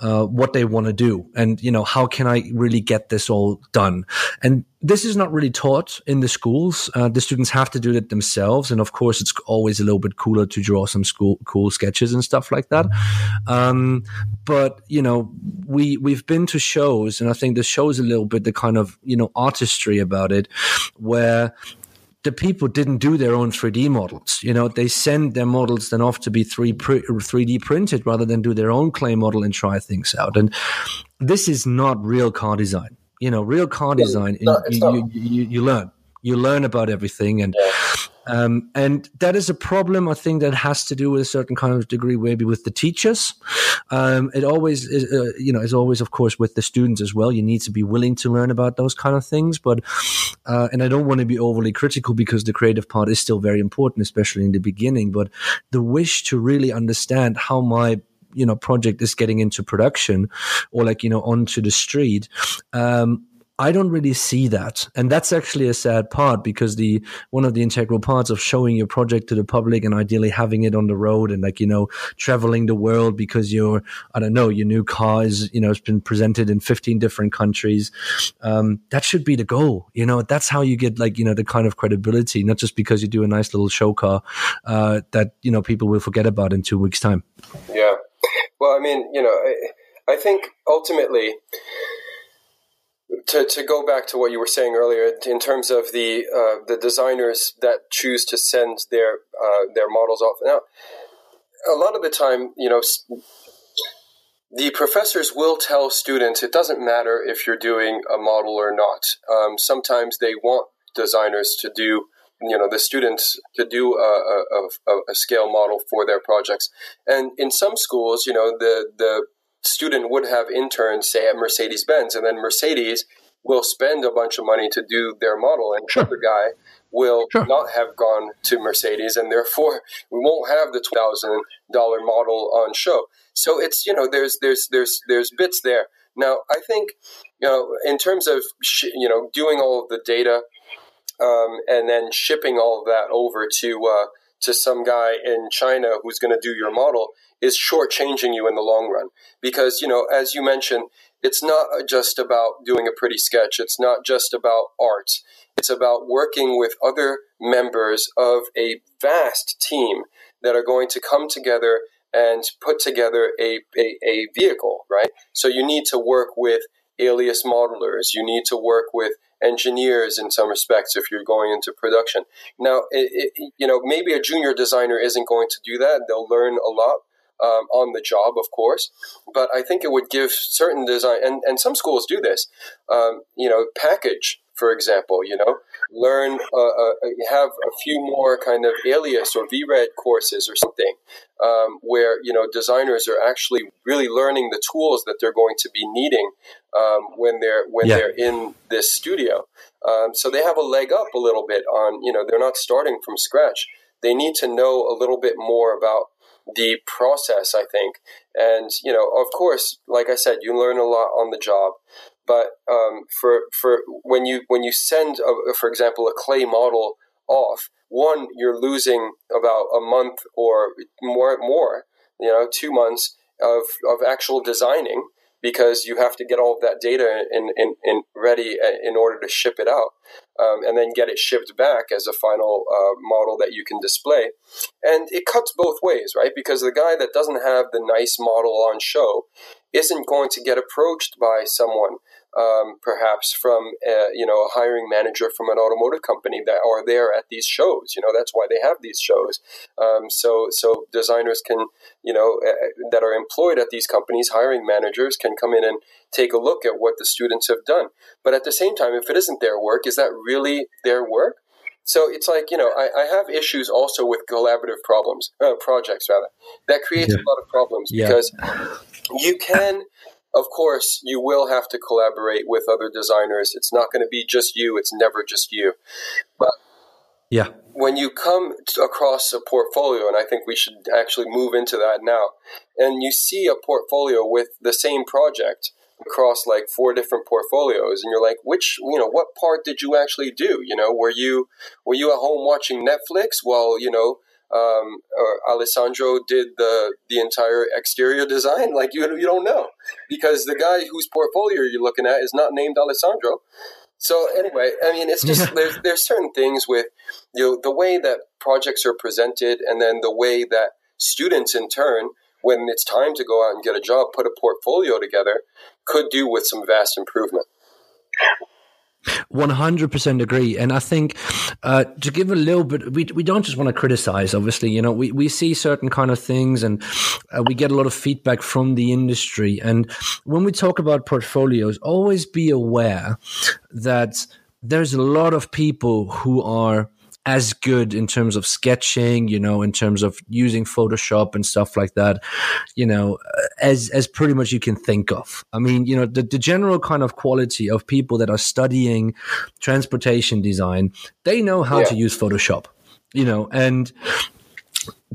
Speaker 2: uh, what they want to do and you know how can i really get this all done? And this is not really taught in the schools. Uh, the students have to do it themselves and of course it's always a little bit cooler to draw some school cool sketches and stuff like that. Um, but you know we we've been to shows and i think this shows a little bit the kind of you know artistry about it where the people didn't do their own 3D models. You know, they send their models then off to be 3 3D printed rather than do their own clay model and try things out. And this is not real car design. You know, real car design, you, you, you, you, learn. You learn about everything. And yeah. Um, and that is a problem, I think, that has to do with a certain kind of degree, maybe with the teachers. Um, it always is, uh, you know, is always, of course, with the students as well. You need to be willing to learn about those kind of things. But, uh, and I don't want to be overly critical because the creative part is still very important, especially in the beginning. But the wish to really understand how my you know project is getting into production or like you know onto the street um, I don't really see that. And that's actually a sad part because the one of the integral parts of showing your project to the public and ideally having it on the road and like, you know, traveling the world because your I don't know, your new car is, you know, it's been presented in 15 different countries. Um, that should be the goal. You know, that's how you get like, you know, the kind of credibility, not just because you do a nice little show car, uh, that, you know, people will forget about in two weeks time.
Speaker 1: Yeah. Well, I mean, you know, I, I think ultimately, to, to go back to what you were saying earlier, in terms of the uh, the designers that choose to send their uh, their models off. Now, a lot of the time, you know, the professors will tell students it doesn't matter if you're doing a model or not. Um, sometimes they want designers to do you know the students to do a, a, a, scale model for their projects and in some schools you know the the student would have interns, say at Mercedes Benz, and then Mercedes will spend a bunch of money to do their model, and sure. the guy will sure. not have gone to Mercedes, and therefore we won't have the two thousand dollar model on show. So it's you know there's there's there's there's bits there. Now I think you know in terms of sh- you know doing all of the data um, and then shipping all of that over to uh, to some guy in China who's going to do your model is shortchanging you in the long run. Because, you know, as you mentioned, it's not just about doing a pretty sketch. It's not just about art. It's about working with other members of a vast team that are going to come together and put together a, a, a vehicle, right? So you need to work with alias modelers. You need to work with engineers in some respects if you're going into production. Now, it, it, you know, maybe a junior designer isn't going to do that. They'll learn a lot um, on the job, of course. But I think it would give certain design, and, and some schools do this, um, you know, package, for example, you know, learn, uh, uh, have a few more kind of alias or VRED courses or something um, where, you know, designers are actually really learning the tools that they're going to be needing um, when they're when yeah. they're in this studio. Um, so they have a leg up a little bit on, you know, they're not starting from scratch. They need to know a little bit more about the process, I think. And, you know, of course, like I said, you learn a lot on the job. But um, for for when you when you send, a, for example, a clay model off, one you're losing about a month or more more, you know, two months of of actual designing because you have to get all of that data in, in, in ready uh, in order to ship it out um, and then get it shipped back as a final uh, model that you can display. And it cuts both ways, right? Because the guy that doesn't have the nice model on show isn't going to get approached by someone um, perhaps from a, you know a hiring manager from an automotive company that are there at these shows. You know that's why they have these shows. Um, so so designers can you know uh, that are employed at these companies, hiring managers can come in and take a look at what the students have done. But at the same time, if it isn't their work, is that really their work? So it's like you know I, I have issues also with collaborative problems uh, projects rather that creates yeah. a lot of problems yeah. because you can of course, you will have to collaborate with other designers. It's not going to be just you. It's never just you. But
Speaker 2: yeah,
Speaker 1: when you come across a portfolio, and I think we should actually move into that now, and you see a portfolio with the same project across like four different portfolios and you're like which you know what part did you actually do you know were you were you at home watching netflix while you know um, Alessandro did the the entire exterior design. Like you you don't know because the guy whose portfolio you're looking at is not named Alessandro. So anyway, I mean, it's just there's there's certain things with you know the way that projects are presented, and then the way that students in turn, when it's time to go out and get a job, put a portfolio together, could do with some vast improvement.
Speaker 2: 100% agree. And i think uh, to give a little bit we, we don't just want to criticize obviously you know we, we see certain kind of things and uh, we get a lot of feedback from the industry. And when we talk about portfolios always be aware that there's a lot of people who are as good in terms of sketching, you know, in terms of using Photoshop and stuff like that, you know, as as pretty much you can think of. I mean, you know, the, the general kind of quality of people that are studying transportation design, they know how yeah. to use Photoshop, you know, and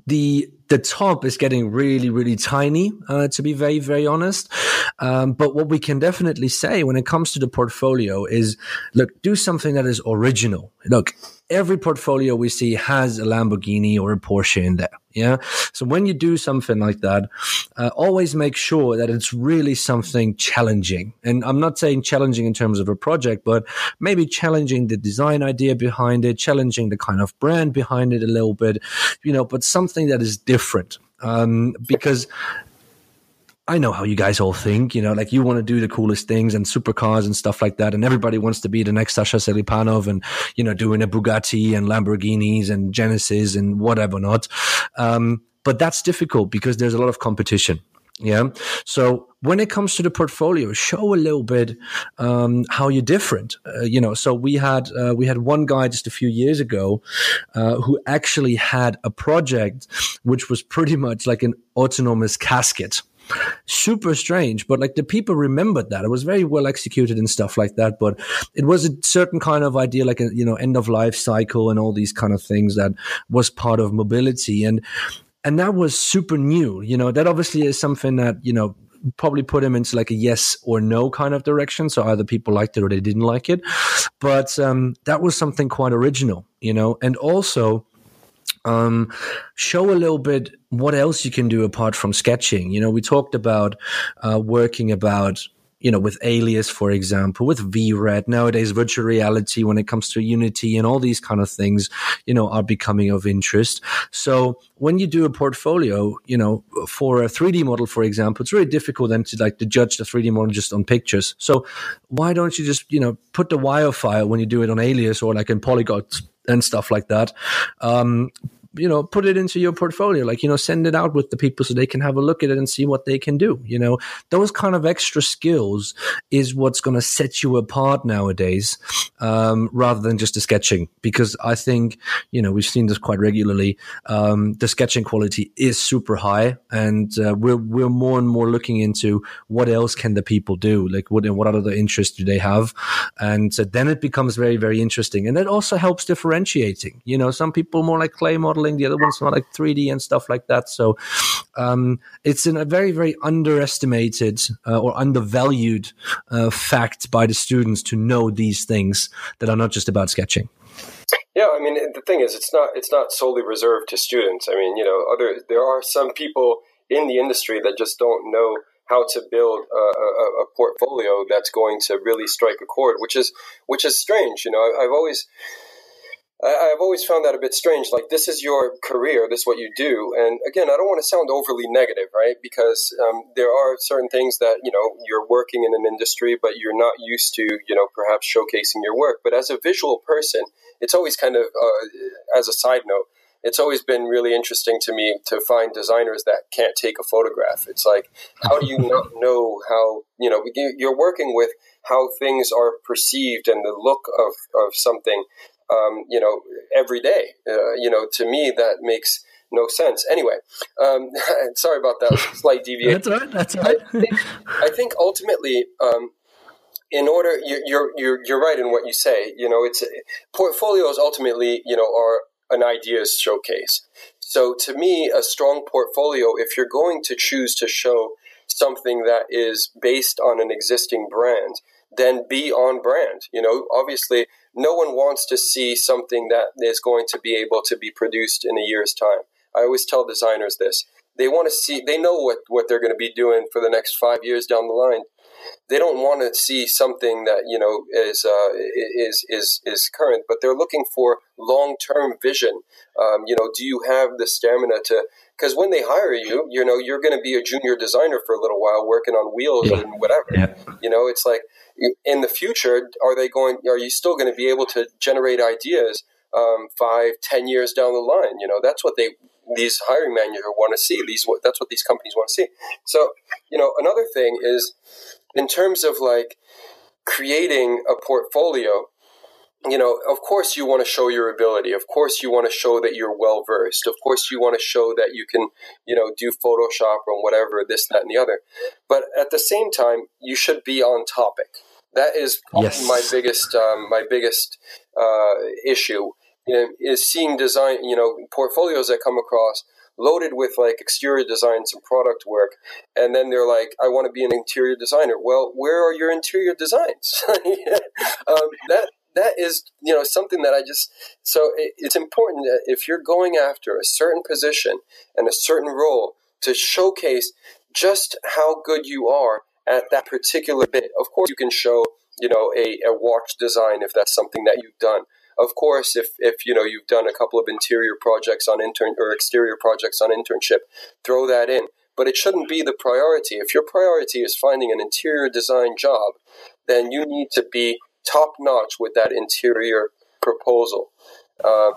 Speaker 2: the the top is getting really, really tiny, uh, to be very, very honest. Um, but what we can definitely say when it comes to the portfolio is, look, do something that is original. Look, every portfolio we see has a Lamborghini or a Porsche in there. Yeah. So when you do something like that, uh, always make sure that it's really something challenging. And I'm not saying challenging in terms of a project, but maybe challenging the design idea behind it, challenging the kind of brand behind it a little bit, you know, but something that is different. Um, because I know how you guys all think, you know, like you want to do the coolest things and supercars and stuff like that. And everybody wants to be the next Sasha Selipanov and, you know, doing a Bugatti and Lamborghinis and Genesis and whatever not. Um, but that's difficult because there's a lot of competition. Yeah. So when it comes to the portfolio, show a little bit um, how you're different. Uh, you know, so we had uh, we had one guy just a few years ago uh, who actually had a project which was pretty much like an autonomous casket super strange but like the people remembered that it was very well executed and stuff like that but it was a certain kind of idea like a you know end of life cycle and all these kind of things that was part of mobility and and that was super new you know that obviously is something that you know probably put him into like a yes or no kind of direction. So either people liked it or they didn't like it. But um, that was something quite original, you know, and also um, show a little bit what else you can do apart from sketching. You know, we talked about uh, working about you know, with Alias, for example, with VRED, nowadays virtual reality when it comes to Unity and all these kind of things, you know, are becoming of interest. So when you do a portfolio, you know, for a 3D model, for example, it's really difficult then to like to judge the 3D model just on pictures. So why don't you just, you know, put the wire file when you do it on Alias or like in Polygon and stuff like that. Um, you know, put it into your portfolio. Like, you know, send it out with the people so they can have a look at it and see what they can do. You know, those kind of extra skills is what's going to set you apart nowadays, um, rather than just the sketching. Because I think, you know, we've seen this quite regularly. Um, the sketching quality is super high, and uh, we're we're more and more looking into what else can the people do. Like, what what other interests do they have? And uh, then it becomes very very interesting, and it also helps differentiating. You know, some people more like clay models modeling. The other one's more like 3D and stuff like that. So um, it's a very, very underestimated uh, or undervalued uh, fact by the students to know these things that are not just about sketching.
Speaker 1: Yeah, I mean the thing is, it's not it's not solely reserved to students. I mean, you know, other there are some people in the industry that just don't know how to build a, a, a, portfolio that's going to really strike a chord, which is which is strange. You know, I've always I, have always found that a bit strange. Like, this is your career, this is what you do. And again, I don't want to sound overly negative, right? Because um, there are certain things that, you know, you're working in an industry, but you're not used to, you know, perhaps showcasing your work. But as a visual person, it's always kind of, uh, as a side note, it's always been really interesting to me to find designers that can't take a photograph. It's like, how do you (laughs) not know how, you know, you're working with how things are perceived and the look of, of something um, you know, every day. Uh, you know, to me, that makes no sense. Anyway, um, (laughs) sorry about that (laughs) slight deviation.
Speaker 2: that's all right. That's all right.
Speaker 1: I, think, I think ultimately, um, in order, you, you're you're you're right in what you say. You know, it's portfolios ultimately, you know, are an ideas showcase. So to me, a strong portfolio, if you're going to choose to show something that is based on an existing brand, then be on brand. You know, obviously, no one wants to see something that is going to be able to be produced in a year's time. I always tell designers this. They want to see, they know what, what they're going to be doing for the next five years down the line they don't want to see something that you know is uh, is is is current, but they're looking for long term vision. Um, you know, do you have the stamina to? Because when they hire you, you know, you're going to be a junior designer for a little while, working on wheels yeah. and whatever. Yeah. You know, it's like in the future, are they going? Are you still going to be able to generate ideas um, five, ten years down the line? You know, that's what they these hiring managers want to see. These that's what these companies want to see. So, you know, another thing is in terms of like creating a portfolio, you know, of course you want to show your ability. Of course you want to show that you're well versed. Of course you want to show that you can, you know, do Photoshop or whatever, this, that, and the other. But at the same time, you should be on topic. That is yes. my biggest, um, my biggest uh, issue is seeing design, you know, portfolios that come across loaded with like exterior designs and product work. And then they're like, I want to be an interior designer. Well, where are your interior designs? (laughs) um, that that is you know something that I just so it, it's important that if you're going after a certain position and a certain role to showcase just how good you are at that particular bit. Of course, you can show you know a, a watch design if that's something that you've done of course, if, if you know you've done a couple of interior projects on intern or exterior projects on internship, throw that in. But it shouldn't be the priority. If your priority is finding an interior design job, then you need to be top notch with that interior proposal. Uh,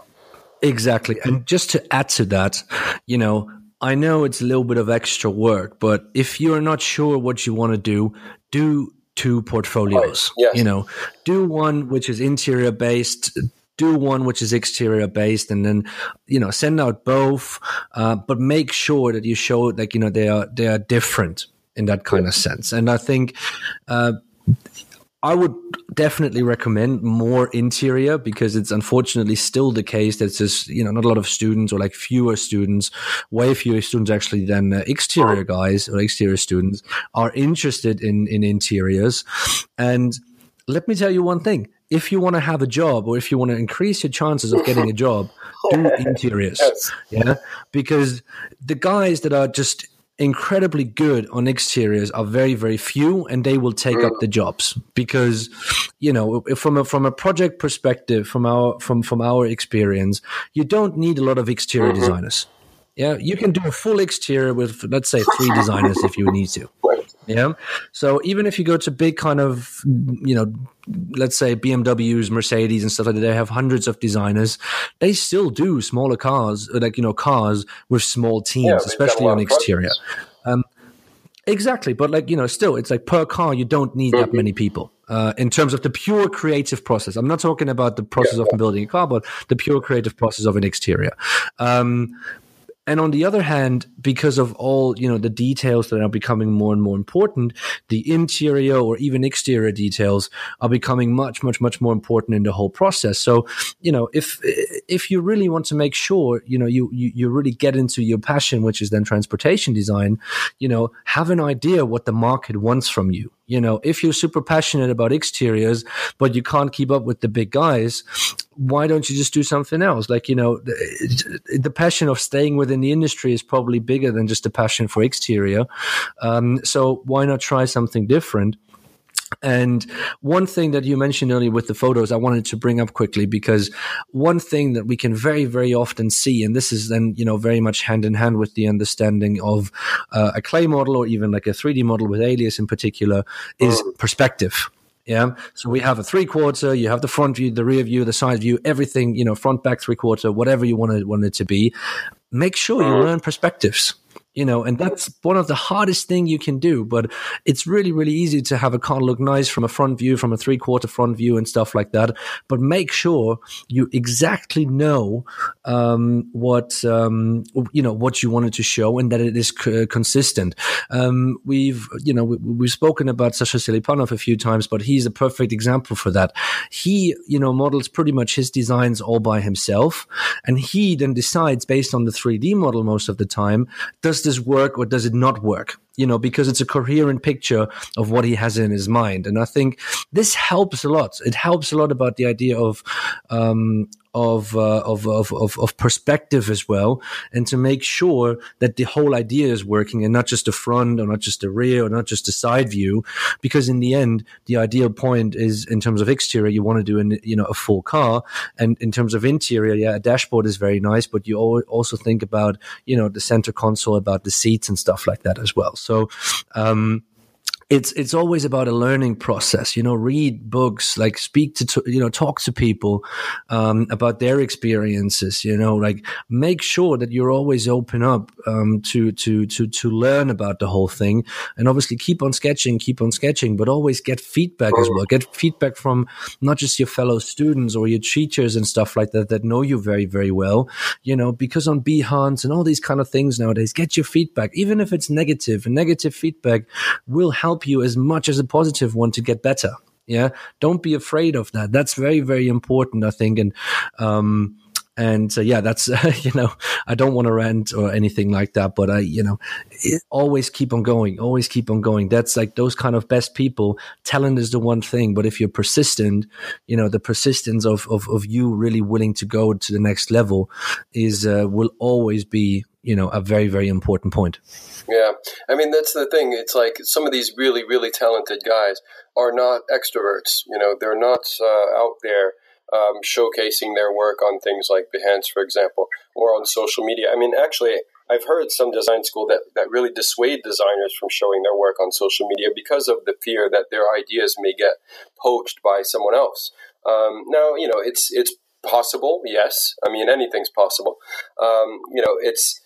Speaker 2: exactly. And just to add to that, you know, I know it's a little bit of extra work, but if you're not sure what you want to do, do two portfolios. Right. Yes. You know, do one which is interior based, do one which is exterior based, and then you know send out both. Uh, but make sure that you show like you know they are they are different in that kind of sense. And I think. Uh, I would definitely recommend more interior because it's unfortunately still the case that there's you know not a lot of students or like fewer students, way fewer students actually than uh, exterior guys or exterior students are interested in in interiors. And let me tell you one thing: if you want to have a job or if you want to increase your chances of getting a job, do (laughs) interiors. Yes. Yeah, because the guys that are just incredibly good on exteriors are very very few and they will take up the jobs. Because you know from a from a project perspective from our from from our experience you don't need a lot of exterior mm-hmm. designers. Yeah you can do a full exterior with let's say three designers if you need to yeah. So even if you go to big kind of, you know, let's say BMWs, Mercedes, and stuff like that, they have hundreds of designers. They still do smaller cars, like you know, cars with small teams, yeah, especially on exterior. Um, exactly, but like you know, still, it's like per car, you don't need mm-hmm. that many people. Uh, in terms of the pure creative process, I'm not talking about the process yeah. of building a car, but the pure creative process of an exterior. Um, and on the other hand, because of all, you know, the details that are becoming more and more important, the interior or even exterior details are becoming much, much, much more important in the whole process. So, you know, if, if you really want to make sure, you know, you, you, you really get into your passion, which is then transportation design, you know, have an idea what the market wants from you you know, if you're super passionate about exteriors, but you can't keep up with the big guys, why don't you just do something else? Like, you know, the, the passion of staying within the industry is probably bigger than just the passion for exterior. Um, so why not try something different? And one thing that you mentioned earlier with the photos, I wanted to bring up quickly because one thing that we can very, very often see, and this is then, you know, very much hand in hand with the understanding of uh, a clay model or even like a 3D model with Alias in particular, is mm. perspective. Yeah. So we have a three quarter, you have the front view, the rear view, the side view, everything, you know, front, back, three quarter, whatever you want it, want it to be. Make sure you mm. learn perspectives you know and that's one of the hardest thing you can do but it's really really easy to have a car look nice from a front view from a three quarter front view and stuff like that. But make sure you exactly know um, what um, you know what you wanted to show and that it is c- consistent. Um, we've you know we, have spoken about Sasha Selipanov a few times but he's a perfect example for that. He you know models pretty much his designs all by himself and he then decides based on the 3d model most of the time does this work or does it not work? You know, because it's a coherent picture of what he has in his mind. And I think this helps a lot. It helps a lot about the idea of, um, of, uh, of, of, of, of, perspective as well, and to make sure that the whole idea is working and not just the front or not just the rear or not just the side view. Because in the end, the ideal point is in terms of exterior, you want to do an, you know, a full car. And in terms of interior, yeah, a dashboard is very nice, but you also think about, you know, the center console, about the seats and stuff like that as well. So, um, it's it's always about a learning process you know read books like speak to you know talk to people um, about their experiences you know like make sure that you're always open up um, to to to to learn about the whole thing. And obviously keep on sketching keep on sketching but always get feedback as well. Get feedback from not just your fellow students or your teachers and stuff like that that know you very very well you know because on behance and all these kind of things nowadays get your feedback. Even if it's negative and negative feedback will help you as much as a positive one to get better. Yeah. Don't be afraid of that. That's very, very important, I think. And, um, and uh, yeah that's uh, (laughs) you know i don't want to rant or anything like that but i you know it, always keep on going always keep on going. That's like those kind of best people talent is the one thing but if you're persistent you know the persistence of of, of you really willing to go to the next level is uh, will always be you know a very very important point.
Speaker 1: Yeah. I mean that's the thing. It's like some of these really really talented guys are not extroverts you know they're not uh, out there um, showcasing their work on things like behance for example or on social media i mean actually I've heard some design school that, that really dissuade designers from showing their work on social media because of the fear that their ideas may get poached by someone else. Um, now, you know, it's it's possible. Yes, I mean anything's possible. Um, you know, it's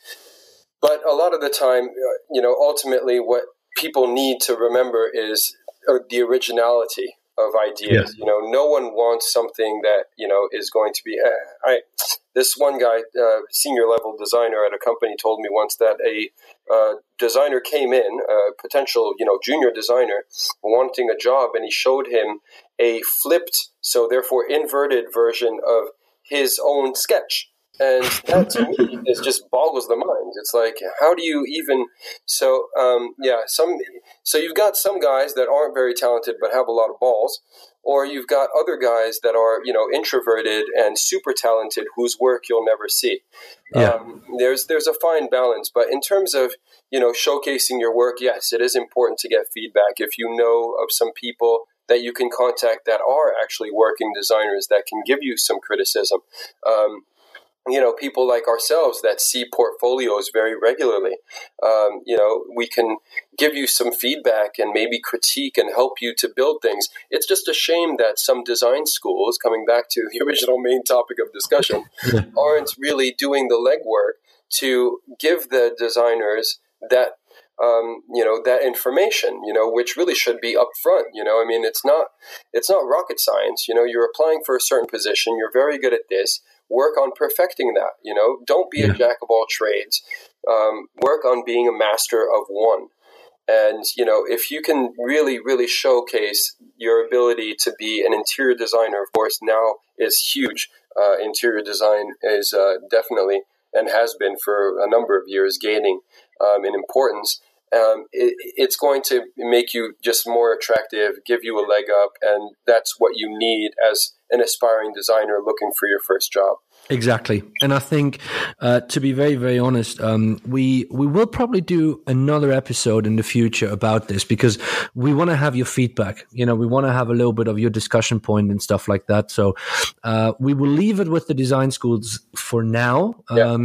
Speaker 1: but a lot of the time, uh, you know, ultimately, what people need to remember is uh, the originality of ideas. Yeah. You know, no one wants something that you know is going to be. Uh, I this one guy, uh, senior level designer at a company, told me once that a uh, designer came in, a potential you know junior designer, wanting a job, and he showed him a flipped, so therefore inverted version of his own sketch. And that to me is just boggles the mind. It's like, how do you even? So, um, yeah, some. So you've got some guys that aren't very talented but have a lot of balls, or you've got other guys that are you know introverted and super talented whose work you'll never see. Yeah. Um, there's there's a fine balance, but in terms of you know showcasing your work, yes, it is important to get feedback. If you know of some people that you can contact that are actually working designers that can give you some criticism. Um, you know, people like ourselves that see portfolios very regularly. Um, you know, we can give you some feedback and maybe critique and help you to build things. It's just a shame that some design schools, coming back to the (laughs) original main topic of discussion, (laughs) aren't really doing the legwork to give the designers that um, you know that information you know which really should be upfront you know i mean it's not it's not rocket science you know you're applying for a certain position you're very good at this work on perfecting that you know? Don't be yeah. a jack of all trades. Um, work on being a master of one. And you know if you can really really showcase your ability to be an interior designer of course now is huge. Uh, interior design is uh, definitely and has been for a number of years gaining um, in importance um, it, it's going to make you just more attractive, give you a leg up, and that's what you need as an aspiring designer looking for your first job.
Speaker 2: Exactly, and I think uh, to be very, very honest, um, we we will probably do another episode in the future about this because we want to have your feedback. You know, we want to have a little bit of your discussion point and stuff like that. So uh, we will leave it with the design schools for now.
Speaker 1: Yeah.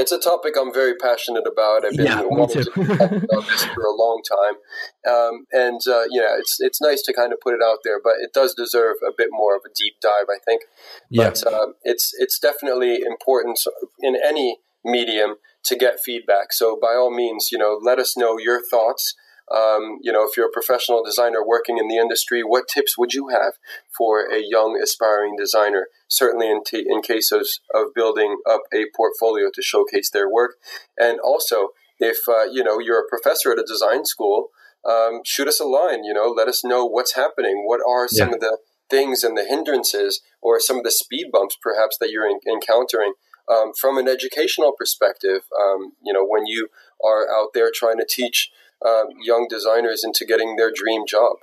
Speaker 1: Um, it's a topic I'm very passionate about. I've been yeah, wanting to about this for a long time, um, and uh, yeah, it's it's nice to kind of put it out there, but it does deserve a bit more of a deep dive, I think. Yeah. But uh, it's it's definitely important in any medium to get feedback. So by all means, you know, let us know your thoughts. Um, you know, if you're a professional designer working in the industry, what tips would you have for a young aspiring designer? Certainly, in, t- in cases of building up a portfolio to showcase their work, and also if uh, you know you're a professor at a design school, um, shoot us a line. You know, let us know what's happening. What are some yeah. of the things and the hindrances, or some of the speed bumps, perhaps that you're in- encountering um, from an educational perspective? Um, you know, when you are out there trying to teach uh, young designers into getting their dream job.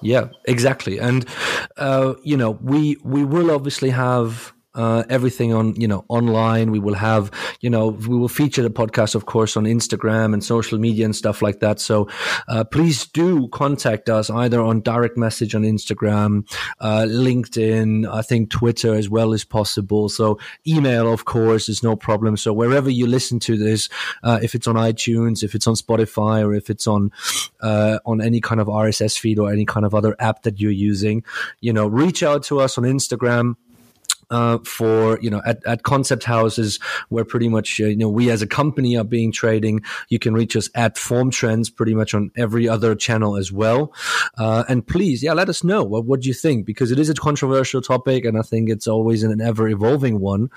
Speaker 2: Yeah, exactly. And uh, you know, we we will obviously have uh, everything on you know online. We will have you know we will feature the podcast, of course, on Instagram and social media and stuff like that. So uh, please do contact us either on direct message on Instagram, uh, LinkedIn, I think Twitter as well as possible. So email, of course, is no problem. So wherever you listen to this, uh, if it's on iTunes, if it's on Spotify, or if it's on uh, on any kind of RSS feed or any kind of other app that you're using, you know, reach out to us on Instagram uh, for you know at, at concept houses where pretty much uh, you know we as a company are being trading you can reach us at form trends pretty much on every other channel as well. Uh, and please yeah let us know what, what you think? Because it is a controversial topic and i think it's always an ever evolving one.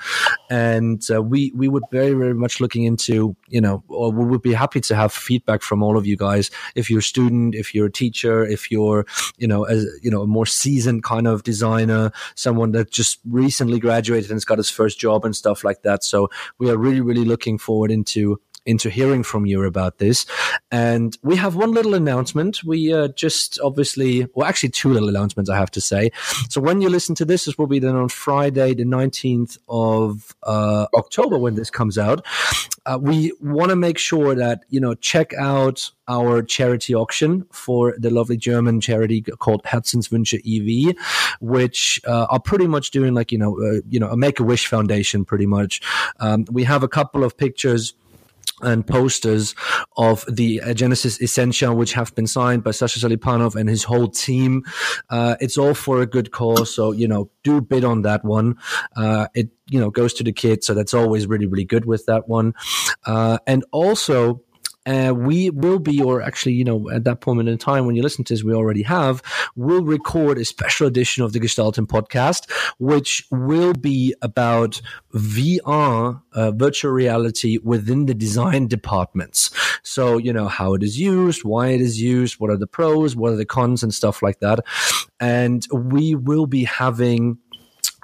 Speaker 2: And uh, we we would very very much looking into you know or we would be happy to have feedback from all of you guys. If you're a student if you're a teacher if you're you know as you know a more seasoned kind of designer someone that just recently recently graduated and has got his first job and stuff like that. So we are really, really looking forward into into hearing from you about this. And we have one little announcement. We uh, just obviously, well, actually, two little announcements, I have to say. So when you listen to this, this will be then on Friday, the 19th of uh, October when this comes out. Uh, we want to make sure that, you know, check out our charity auction for the lovely German charity called Herzenswünsche EV, which uh, are pretty much doing like, you know, uh, you know, a Make a Wish Foundation pretty much. Um, we have a couple of pictures and posters of the uh, Genesis Essentia, which have been signed by Sasha Selipanov and his whole team. Uh, it's all for a good cause. So, you know, do bid on that one. Uh, it, you know, goes to the kids. So that's always really, really good with that one. Uh, and also, uh, we will be, or actually, you know, at that point in time when you listen to this, we already have, we'll record a special edition of the Gestalten podcast, which will be about VR, uh, virtual reality within the design departments. So, you know, how it is used, why it is used, what are the pros, what are the cons, and stuff like that. And we will be having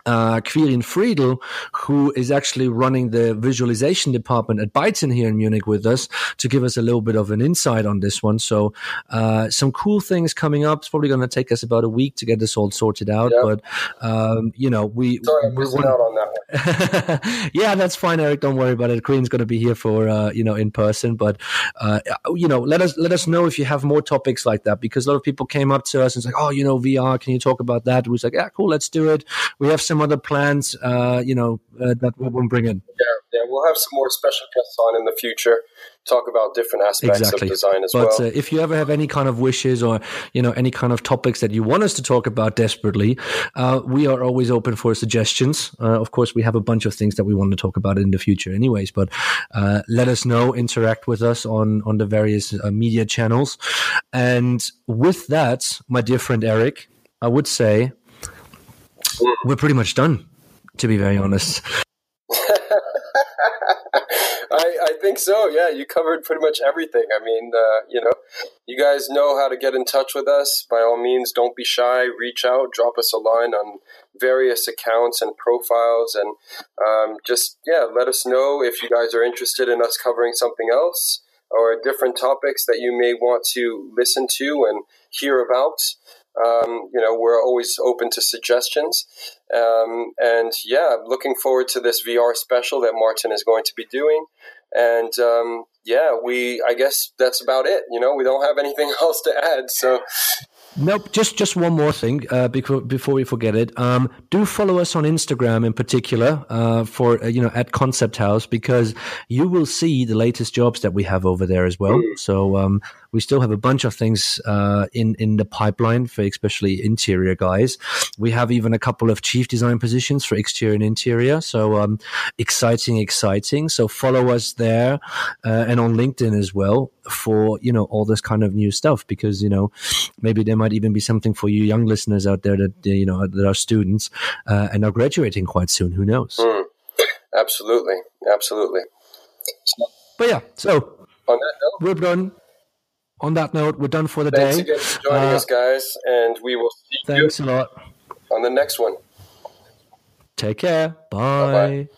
Speaker 2: uh, Quirin Friedel, who is actually running the visualization department at Byton here in Munich with us to give us a little bit of an insight on this one. So, uh, some cool things coming up. It's probably going to take us about a week to get this all sorted out, yeah. but, um, you know, we.
Speaker 1: Sorry, I'm out on that
Speaker 2: one. (laughs) yeah, that's fine, Eric. Don't worry about it. Quirin's going to be here for, uh, you know, in person, but, uh, you know, let us, let us know if you have more topics like that because a lot of people came up to us and said, like, oh, you know, VR, can you talk about that? We was like, yeah, cool, let's do it. We have some other plans, uh, you know, uh, that we will bring in.
Speaker 1: Yeah, yeah, we'll have some more special guests on in the future. Talk about different aspects exactly. of design as
Speaker 2: but,
Speaker 1: well.
Speaker 2: But uh, if you ever have any kind of wishes or you know any kind of topics that you want us to talk about desperately, uh, we are always open for suggestions. Uh, of course, we have a bunch of things that we want to talk about in the future, anyways. But uh, let us know, interact with us on on the various media channels, and with that, my dear friend Eric, I would say we're pretty much done, to be very honest. (laughs)
Speaker 1: I, I think so. Yeah, you covered pretty much everything. I mean, uh, you know, you guys know how to get in touch with us. By all means, don't be shy. Reach out, drop us a line on various accounts and profiles, and um, just yeah, let us know if you guys are interested in us covering something else or different topics that you may want to listen to and hear about. Um, you know, we're always open to suggestions. Um, and yeah, looking forward to this VR special that Martin is going to be doing. And um, yeah, we, I guess that's about it. You know, we don't have anything (laughs) else to add. So
Speaker 2: Nope. Just just one more thing uh, before before we forget it. Um, do follow us on Instagram in particular uh, for uh, you know at Concept House because you will see the latest jobs that we have over there as well. Mm. So um, we still have a bunch of things uh, in in the pipeline for especially interior guys. We have even a couple of chief design positions for exterior and interior. So um, exciting, exciting. So follow us there uh, and on LinkedIn as well for you know all this kind of new stuff because you know maybe there might even be something for you young listeners out there that you know that are students uh, and are graduating quite soon. Who knows?
Speaker 1: Mm. Absolutely, absolutely.
Speaker 2: But yeah, so on that note, we're done on that note, we're done for the
Speaker 1: thanks
Speaker 2: day.
Speaker 1: Thanks again for joining uh, us, guys, and we will see
Speaker 2: thanks you
Speaker 1: a
Speaker 2: lot
Speaker 1: on the next one.
Speaker 2: Take care. Bye. Bye-bye.